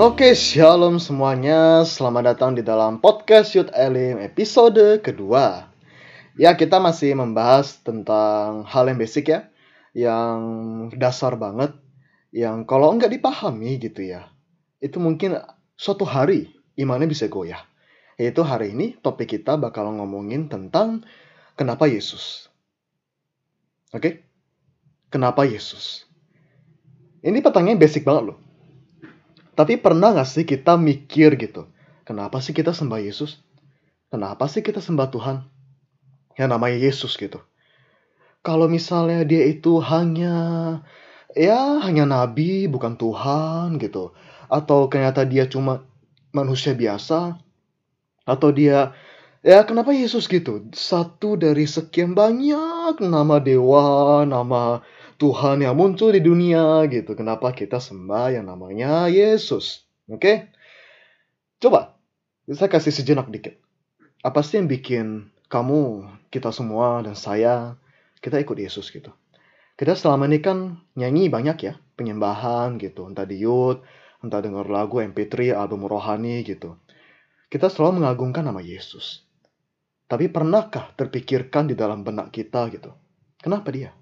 Oke, shalom semuanya. Selamat datang di dalam podcast Youth Elim episode kedua. Ya, kita masih membahas tentang hal yang basic ya, yang dasar banget, yang kalau nggak dipahami gitu ya, itu mungkin suatu hari imannya bisa goyah. Yaitu hari ini topik kita bakal ngomongin tentang kenapa Yesus. Oke? Kenapa Yesus? Ini pertanyaan basic banget loh tapi pernah gak sih kita mikir gitu, kenapa sih kita sembah Yesus? Kenapa sih kita sembah Tuhan? Yang namanya Yesus gitu. Kalau misalnya dia itu hanya ya hanya nabi bukan Tuhan gitu atau ternyata dia cuma manusia biasa atau dia ya kenapa Yesus gitu satu dari sekian banyak nama dewa nama Tuhan yang muncul di dunia gitu. Kenapa kita sembah yang namanya Yesus? Oke? Okay? Coba saya kasih sejenak dikit. Apa sih yang bikin kamu, kita semua dan saya kita ikut Yesus gitu? Kita selama ini kan nyanyi banyak ya, penyembahan gitu, entah di youth, entah dengar lagu MP3, album rohani gitu. Kita selalu mengagungkan nama Yesus. Tapi pernahkah terpikirkan di dalam benak kita gitu? Kenapa dia?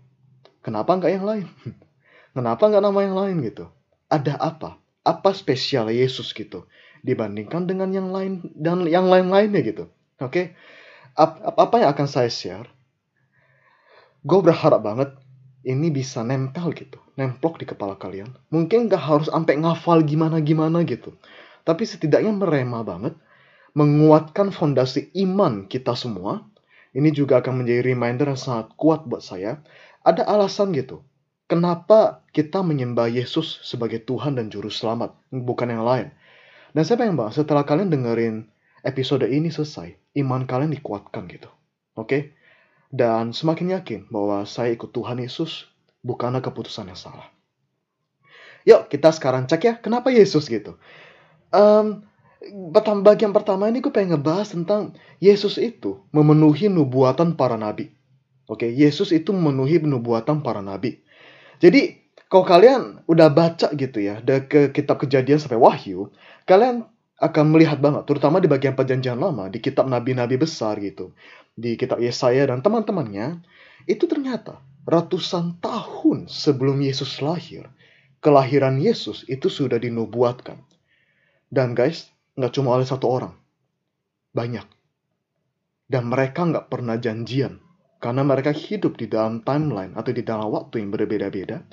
Kenapa nggak yang lain? Kenapa nggak nama yang lain gitu? Ada apa? Apa spesial Yesus gitu dibandingkan dengan yang lain dan yang lain-lainnya gitu? Oke, okay? apa yang akan saya share? Gue berharap banget ini bisa nempel gitu, nemplok di kepala kalian. Mungkin nggak harus sampai ngafal gimana-gimana gitu, tapi setidaknya merema banget, menguatkan fondasi iman kita semua. Ini juga akan menjadi reminder yang sangat kuat buat saya ada alasan gitu. Kenapa kita menyembah Yesus sebagai Tuhan dan Juru Selamat, bukan yang lain. Dan saya pengen banget setelah kalian dengerin episode ini selesai, iman kalian dikuatkan gitu. Oke? Dan semakin yakin bahwa saya ikut Tuhan Yesus bukanlah keputusan yang salah. Yuk kita sekarang cek ya, kenapa Yesus gitu. Um, bagian pertama ini gue pengen ngebahas tentang Yesus itu memenuhi nubuatan para nabi. Oke, Yesus itu memenuhi nubuatan para nabi. Jadi, kalau kalian udah baca gitu ya, ke kitab kejadian sampai wahyu, kalian akan melihat banget, terutama di bagian perjanjian lama, di kitab nabi-nabi besar gitu, di kitab Yesaya dan teman-temannya, itu ternyata ratusan tahun sebelum Yesus lahir, kelahiran Yesus itu sudah dinubuatkan. Dan guys, nggak cuma oleh satu orang, banyak. Dan mereka nggak pernah janjian karena mereka hidup di dalam timeline atau di dalam waktu yang berbeda-beda,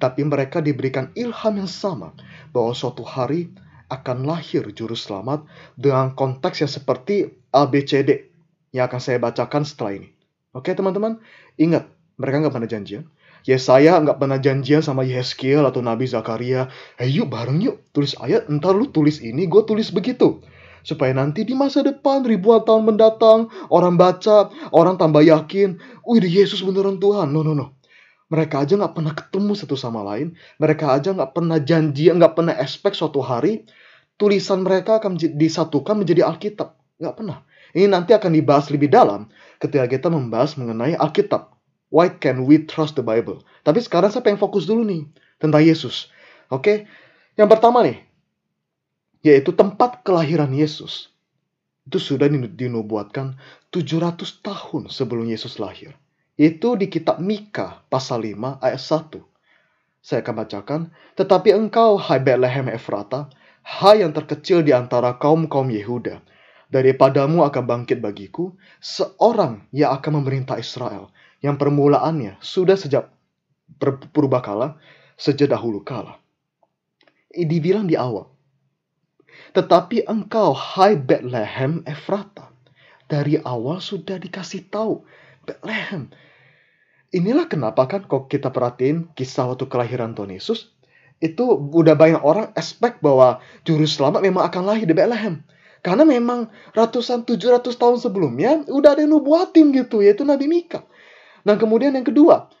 tapi mereka diberikan ilham yang sama bahwa suatu hari akan lahir juru selamat dengan konteks yang seperti ABCD yang akan saya bacakan setelah ini. Oke teman-teman, ingat mereka nggak pernah janjian. Ya saya nggak pernah janjian sama Yeskiel atau Nabi Zakaria. Hey yuk bareng yuk tulis ayat, entar lu tulis ini, gue tulis begitu supaya nanti di masa depan ribuan tahun mendatang orang baca, orang tambah yakin, wih Yesus beneran Tuhan. No no no. Mereka aja nggak pernah ketemu satu sama lain. Mereka aja nggak pernah janji, nggak pernah expect suatu hari tulisan mereka akan disatukan menjadi Alkitab. Nggak pernah. Ini nanti akan dibahas lebih dalam ketika kita membahas mengenai Alkitab. Why can we trust the Bible? Tapi sekarang saya pengen fokus dulu nih tentang Yesus. Oke, yang pertama nih, yaitu tempat kelahiran Yesus. Itu sudah dinubuatkan 700 tahun sebelum Yesus lahir. Itu di kitab Mika pasal 5 ayat 1. Saya akan bacakan, tetapi engkau, hai Bethlehem Efrata, hai yang terkecil di antara kaum-kaum Yehuda, daripadamu akan bangkit bagiku seorang yang akan memerintah Israel, yang permulaannya sudah sejak kala, sejak dahulu kala. Dibilang di awal, tetapi engkau, hai Bethlehem Efrata, dari awal sudah dikasih tahu, Bethlehem. Inilah kenapa kan kok kita perhatiin kisah waktu kelahiran Tuhan Yesus, itu udah banyak orang expect bahwa juru selamat memang akan lahir di Bethlehem. Karena memang ratusan 700 tahun sebelumnya udah ada yang nubuatin gitu, yaitu Nabi Mika. Dan kemudian yang kedua,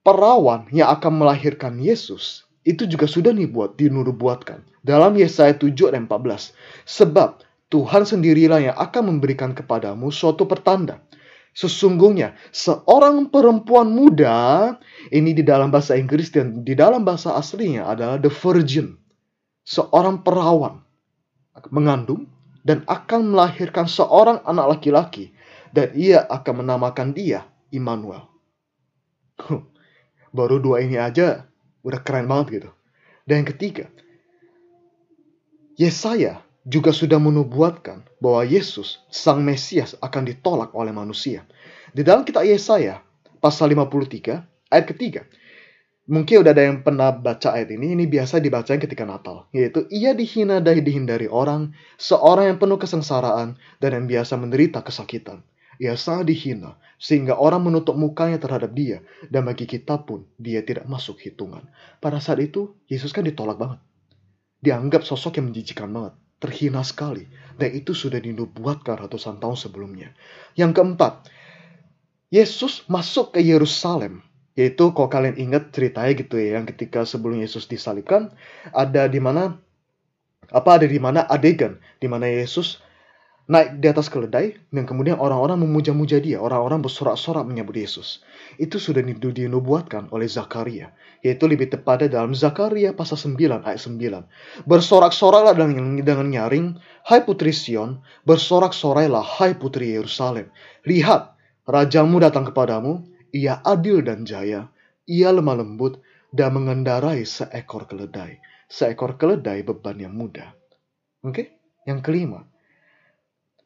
perawan yang akan melahirkan Yesus itu juga sudah nih buat dinubuatkan dalam Yesaya 7 ayat 14. Sebab Tuhan sendirilah yang akan memberikan kepadamu suatu pertanda. Sesungguhnya seorang perempuan muda, ini di dalam bahasa Inggris dan di dalam bahasa aslinya adalah the virgin. seorang perawan mengandung dan akan melahirkan seorang anak laki-laki dan ia akan menamakan dia Immanuel. Baru dua ini aja udah keren banget gitu. Dan yang ketiga, Yesaya juga sudah menubuatkan bahwa Yesus, Sang Mesias, akan ditolak oleh manusia. Di dalam kitab Yesaya, pasal 53, ayat ketiga, Mungkin udah ada yang pernah baca ayat ini, ini biasa dibacain ketika Natal. Yaitu, ia dihina dan dihindari orang, seorang yang penuh kesengsaraan, dan yang biasa menderita kesakitan. Ia sangat dihina, sehingga orang menutup mukanya terhadap dia, dan bagi kita pun, dia tidak masuk hitungan. Pada saat itu, Yesus kan ditolak banget. Dianggap sosok yang menjijikan banget, terhina sekali, dan itu sudah dinubuatkan ratusan tahun sebelumnya. Yang keempat, Yesus masuk ke Yerusalem yaitu kalau kalian ingat ceritanya gitu ya, yang ketika sebelum Yesus disalibkan, ada di mana apa ada di mana adegan di mana Yesus naik di atas keledai dan kemudian orang-orang memuja-muja dia, orang-orang bersorak-sorak menyebut Yesus. Itu sudah dinubuatkan oleh Zakaria, yaitu lebih tepatnya dalam Zakaria pasal 9 ayat 9. Bersorak-soraklah dengan, dengan nyaring, hai putri Sion, bersorak-sorailah hai putri Yerusalem. Lihat, rajamu datang kepadamu, ia adil dan jaya, ia lemah lembut dan mengendarai seekor keledai. Seekor keledai beban yang mudah. Oke? Okay? Yang kelima,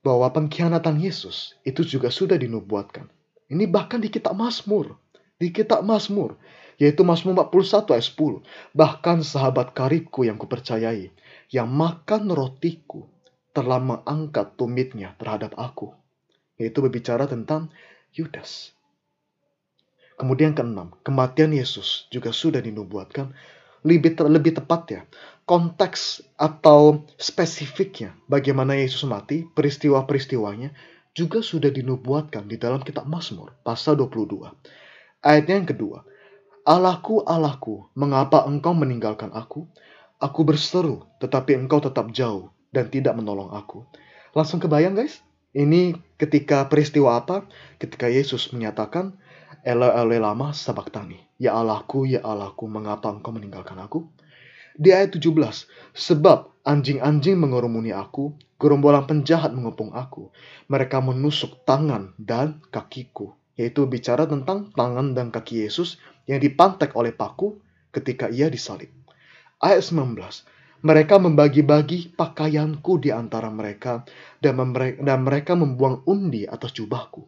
bahwa pengkhianatan Yesus itu juga sudah dinubuatkan. Ini bahkan di kitab Mazmur. Di kitab Mazmur, yaitu Mazmur 41 ayat 10. Bahkan sahabat karibku yang kupercayai, yang makan rotiku, telah mengangkat tumitnya terhadap aku. Yaitu berbicara tentang Yudas. Kemudian keenam, kematian Yesus juga sudah dinubuatkan lebih lebih tepat ya konteks atau spesifiknya bagaimana Yesus mati peristiwa-peristiwanya juga sudah dinubuatkan di dalam kitab Mazmur pasal 22 ayatnya yang kedua Allahku Allahku mengapa engkau meninggalkan aku? Aku berseru tetapi engkau tetap jauh dan tidak menolong aku. Langsung kebayang guys? Ini ketika peristiwa apa? Ketika Yesus menyatakan Eloi Eloi lama sabaktani. Ya Allahku, ya Allahku, mengapa engkau meninggalkan aku? Di ayat 17, sebab anjing-anjing mengerumuni aku, gerombolan penjahat mengepung aku. Mereka menusuk tangan dan kakiku. Yaitu bicara tentang tangan dan kaki Yesus yang dipantek oleh paku ketika ia disalib. Ayat 19, mereka membagi-bagi pakaianku di antara mereka dan, dan mereka membuang undi atas jubahku.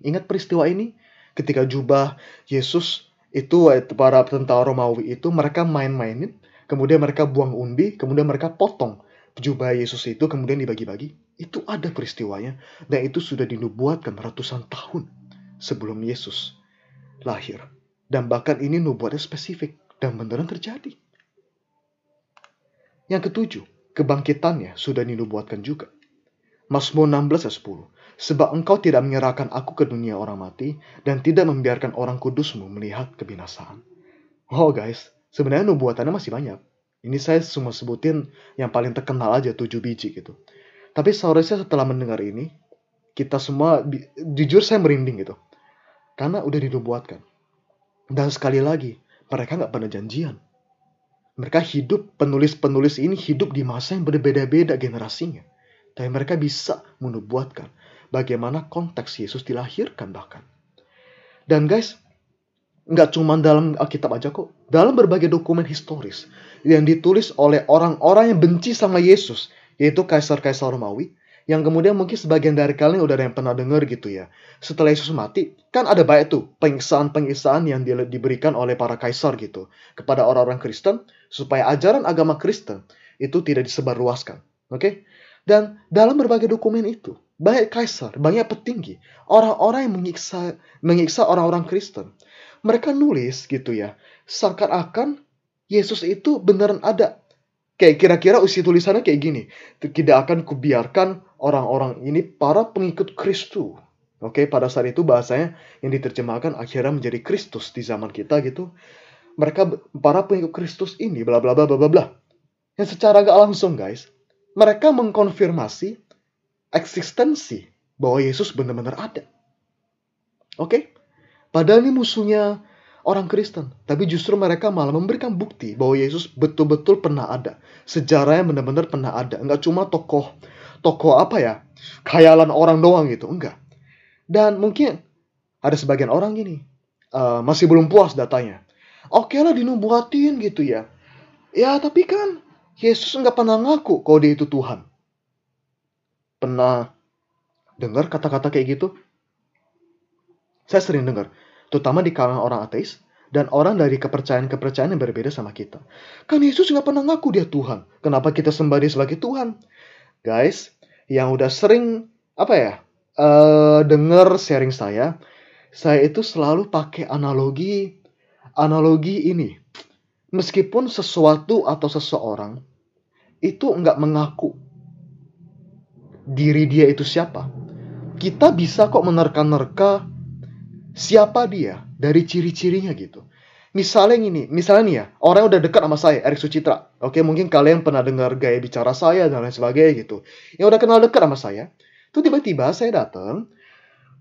Ingat peristiwa ini? ketika jubah Yesus itu para tentara Romawi itu mereka main-mainin, kemudian mereka buang undi, kemudian mereka potong jubah Yesus itu kemudian dibagi-bagi. Itu ada peristiwanya dan itu sudah dinubuatkan ratusan tahun sebelum Yesus lahir. Dan bahkan ini nubuatnya spesifik dan beneran terjadi. Yang ketujuh, kebangkitannya sudah dinubuatkan juga. Mazmur 16 ayat 10. Sebab engkau tidak menyerahkan aku ke dunia orang mati dan tidak membiarkan orang kudusmu melihat kebinasaan. Oh guys, sebenarnya nubuatannya masih banyak. Ini saya cuma sebutin yang paling terkenal aja tujuh biji gitu. Tapi seharusnya setelah mendengar ini, kita semua, jujur saya merinding gitu. Karena udah dinubuatkan. Dan sekali lagi, mereka nggak pernah janjian. Mereka hidup, penulis-penulis ini hidup di masa yang berbeda-beda generasinya. Tapi mereka bisa menubuatkan bagaimana konteks Yesus dilahirkan bahkan. Dan guys, nggak cuma dalam Alkitab aja kok, dalam berbagai dokumen historis yang ditulis oleh orang-orang yang benci sama Yesus, yaitu kaisar-kaisar Romawi, yang kemudian mungkin sebagian dari kalian udah ada yang pernah dengar gitu ya. Setelah Yesus mati, kan ada banyak tuh pengiksaan-pengiksaan yang di diberikan oleh para kaisar gitu kepada orang-orang Kristen supaya ajaran agama Kristen itu tidak disebarluaskan. Oke? Okay? Dan dalam berbagai dokumen itu, banyak kaisar, banyak petinggi, orang-orang yang menyiksa menyiksa orang-orang Kristen. Mereka nulis gitu ya, seakan-akan Yesus itu beneran ada. Kayak kira-kira usia tulisannya kayak gini, tidak akan kubiarkan orang-orang ini para pengikut Kristus. Oke, pada saat itu bahasanya yang diterjemahkan akhirnya menjadi Kristus di zaman kita gitu. Mereka para pengikut Kristus ini bla bla bla bla bla. Yang secara gak langsung guys, mereka mengkonfirmasi eksistensi bahwa Yesus benar-benar ada. Oke? Okay? Padahal ini musuhnya orang Kristen. Tapi justru mereka malah memberikan bukti bahwa Yesus betul-betul pernah ada. Sejarahnya benar-benar pernah ada. Enggak cuma tokoh, tokoh apa ya, khayalan orang doang gitu. Enggak. Dan mungkin ada sebagian orang gini, uh, masih belum puas datanya. Oke lah dinubuatin gitu ya. Ya tapi kan Yesus nggak pernah ngaku kalau dia itu Tuhan. Pernah dengar kata-kata kayak gitu? Saya sering dengar terutama di kalangan orang ateis dan orang dari kepercayaan-kepercayaan yang berbeda sama kita. Kan Yesus nggak pernah ngaku dia Tuhan. Kenapa kita sembah dia sebagai Tuhan? Guys, yang udah sering apa ya uh, denger sharing saya, saya itu selalu pakai analogi analogi ini. Meskipun sesuatu atau seseorang itu nggak mengaku diri dia itu siapa, kita bisa kok menerka-nerka siapa dia dari ciri-cirinya gitu. Misalnya ini, misalnya nih ya, orang udah dekat sama saya, Erik Sucitra. Oke, mungkin kalian pernah dengar gaya bicara saya dan lain sebagainya gitu. Yang udah kenal dekat sama saya, tuh tiba-tiba saya datang,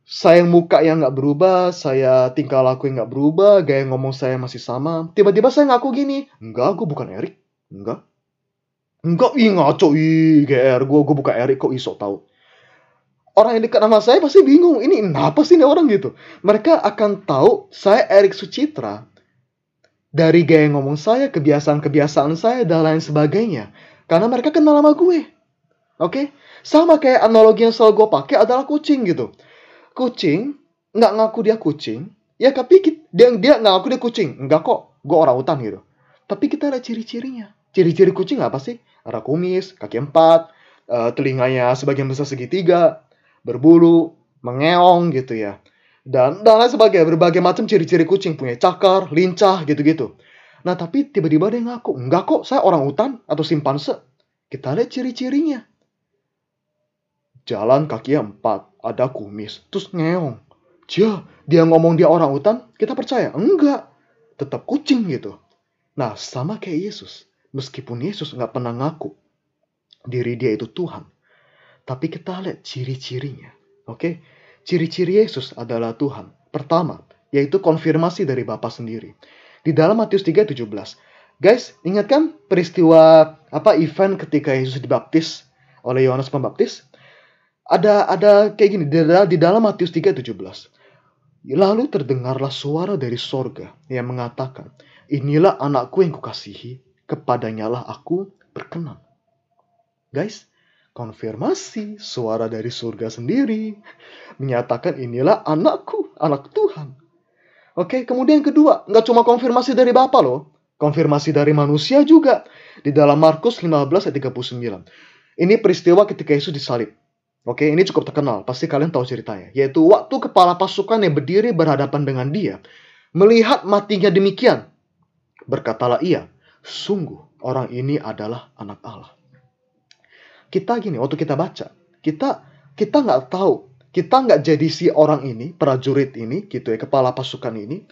saya muka yang nggak berubah, saya tingkah laku yang nggak berubah, gaya ngomong saya masih sama. Tiba-tiba saya ngaku gini, enggak, gue bukan Erik, enggak. Enggak, ih ngaco, ih GR, gue, gue bukan Erik, kok iso tau orang yang dekat sama saya pasti bingung. Ini kenapa sih ini orang gitu? Mereka akan tahu saya Erik Sucitra dari gaya ngomong saya, kebiasaan-kebiasaan saya, dan lain sebagainya. Karena mereka kenal sama gue. Oke? Okay? Sama kayak analogi yang selalu gue pakai adalah kucing gitu. Kucing nggak ngaku dia kucing, ya tapi dia dia nggak ngaku dia kucing. Enggak kok, gue orang hutan gitu. Tapi kita ada ciri-cirinya. Ciri-ciri kucing apa sih? Ada kumis, kaki empat, uh, telinganya sebagian besar segitiga, berbulu, mengeong gitu ya. Dan dan lain sebagainya, berbagai macam ciri-ciri kucing punya cakar, lincah gitu-gitu. Nah tapi tiba-tiba dia ngaku, enggak kok saya orang hutan atau simpanse. Kita lihat ciri-cirinya. Jalan kaki empat, ada kumis, terus ngeong. Dia, dia ngomong dia orang hutan, kita percaya? Enggak. Tetap kucing gitu. Nah sama kayak Yesus. Meskipun Yesus nggak pernah ngaku diri dia itu Tuhan. Tapi kita lihat ciri-cirinya. Oke? Ciri-ciri Yesus adalah Tuhan. Pertama, yaitu konfirmasi dari Bapa sendiri. Di dalam Matius 3:17. Guys, ingatkan peristiwa apa event ketika Yesus dibaptis oleh Yohanes Pembaptis? Ada ada kayak gini di dalam, di dalam Matius 3:17. Lalu terdengarlah suara dari sorga yang mengatakan, Inilah anakku yang kukasihi, kepadanyalah aku berkenan. Guys, konfirmasi suara dari surga sendiri menyatakan inilah anakku, anak Tuhan. Oke, kemudian kedua, nggak cuma konfirmasi dari Bapa loh, konfirmasi dari manusia juga. Di dalam Markus 15 ayat 39. Ini peristiwa ketika Yesus disalib. Oke, ini cukup terkenal, pasti kalian tahu ceritanya. Yaitu waktu kepala pasukan yang berdiri berhadapan dengan dia, melihat matinya demikian. Berkatalah ia, sungguh orang ini adalah anak Allah. Kita gini waktu kita baca kita kita nggak tahu kita nggak jadi si orang ini prajurit ini gitu ya kepala pasukan ini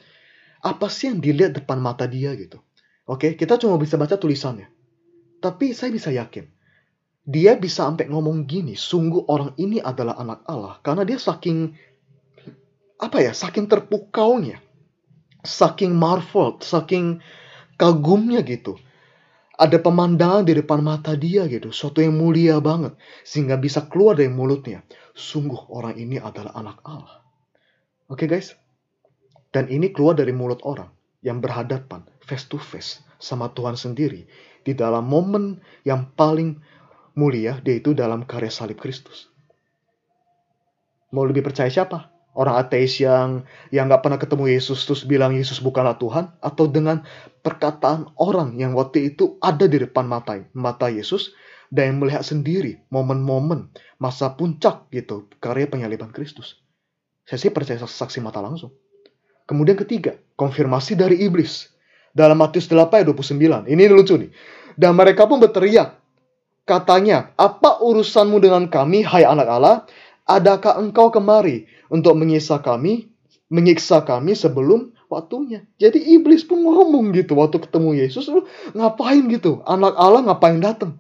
apa sih yang dilihat depan mata dia gitu. Oke kita cuma bisa baca tulisannya. Tapi saya bisa yakin dia bisa sampai ngomong gini sungguh orang ini adalah anak Allah karena dia saking apa ya saking terpukaunya saking marvel saking kagumnya gitu ada pemandangan di depan mata dia gitu, suatu yang mulia banget, sehingga bisa keluar dari mulutnya. Sungguh orang ini adalah anak Allah. Oke okay, guys? Dan ini keluar dari mulut orang yang berhadapan face to face sama Tuhan sendiri di dalam momen yang paling mulia, yaitu dalam karya salib Kristus. Mau lebih percaya siapa? Orang ateis yang yang nggak pernah ketemu Yesus terus bilang Yesus bukanlah Tuhan atau dengan perkataan orang yang waktu itu ada di depan mata mata Yesus dan yang melihat sendiri momen-momen masa puncak gitu karya penyaliban Kristus. Saya sih percaya saksi mata langsung. Kemudian ketiga, konfirmasi dari iblis. Dalam Matius 8 ayat 29. Ini lucu nih. Dan mereka pun berteriak. Katanya, apa urusanmu dengan kami, hai anak Allah? Adakah engkau kemari untuk menyiksa kami, menyiksa kami sebelum waktunya. Jadi iblis pun ngomong gitu waktu ketemu Yesus, lu ngapain gitu? Anak Allah ngapain datang?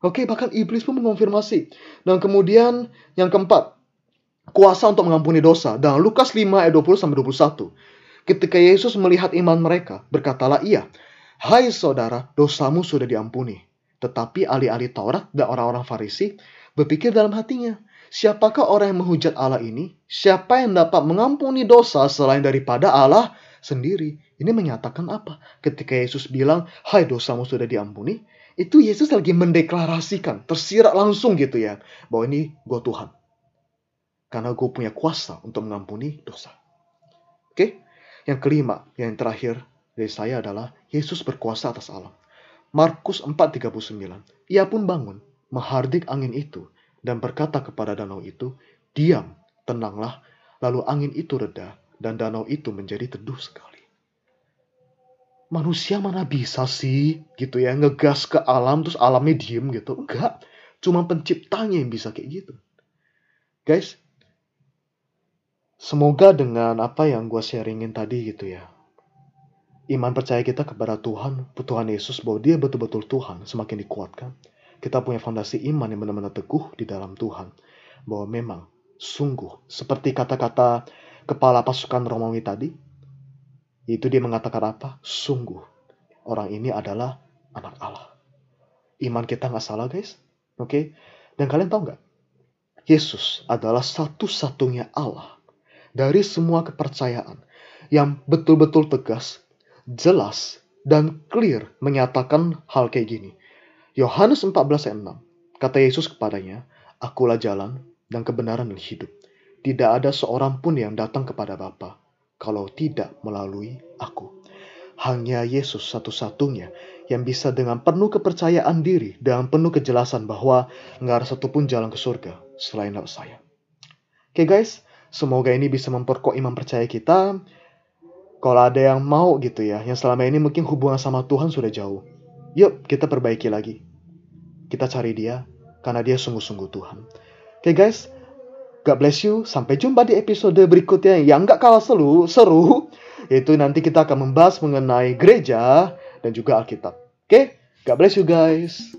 Oke, bahkan iblis pun mengonfirmasi. Dan kemudian yang keempat, kuasa untuk mengampuni dosa. Dan Lukas 5 ayat 20 sampai 21. Ketika Yesus melihat iman mereka, berkatalah ia, Hai saudara, dosamu sudah diampuni. Tetapi ahli-ahli Taurat dan orang-orang Farisi berpikir dalam hatinya, siapakah orang yang menghujat Allah ini? Siapa yang dapat mengampuni dosa selain daripada Allah sendiri? Ini menyatakan apa? Ketika Yesus bilang, hai dosamu sudah diampuni, itu Yesus lagi mendeklarasikan, tersirat langsung gitu ya, bahwa ini gue Tuhan. Karena gue punya kuasa untuk mengampuni dosa. Oke? Yang kelima, yang terakhir dari saya adalah Yesus berkuasa atas alam. Markus 4:39. Ia pun bangun, menghardik angin itu dan berkata kepada danau itu, "Diam, tenanglah." Lalu angin itu reda dan danau itu menjadi teduh sekali. Manusia mana bisa sih gitu ya ngegas ke alam terus alamnya diem gitu? Enggak cuma penciptanya yang bisa kayak gitu. Guys semoga dengan apa yang gue sharingin tadi gitu ya iman percaya kita kepada Tuhan Tuhan Yesus bahwa dia betul-betul Tuhan semakin dikuatkan kita punya fondasi iman yang benar-benar teguh di dalam Tuhan bahwa memang sungguh seperti kata-kata kepala pasukan Romawi tadi itu dia mengatakan apa? Sungguh, orang ini adalah anak Allah. Iman kita nggak salah guys. Oke? Okay? Dan kalian tahu nggak? Yesus adalah satu-satunya Allah dari semua kepercayaan yang betul-betul tegas, jelas, dan clear menyatakan hal kayak gini. Yohanes 14 ayat 6. Kata Yesus kepadanya, Akulah jalan dan kebenaran dan hidup. Tidak ada seorang pun yang datang kepada Bapa kalau tidak melalui aku. Hanya Yesus satu-satunya yang bisa dengan penuh kepercayaan diri dan penuh kejelasan bahwa nggak ada satupun jalan ke surga selain lewat saya. Oke okay guys, semoga ini bisa memperkuat iman percaya kita. Kalau ada yang mau gitu ya, yang selama ini mungkin hubungan sama Tuhan sudah jauh. Yuk kita perbaiki lagi. Kita cari dia, karena dia sungguh-sungguh Tuhan. Oke okay guys, God bless you. Sampai jumpa di episode berikutnya yang gak kalah seru, seru. Itu nanti kita akan membahas mengenai gereja dan juga Alkitab. Oke? Okay? God bless you guys.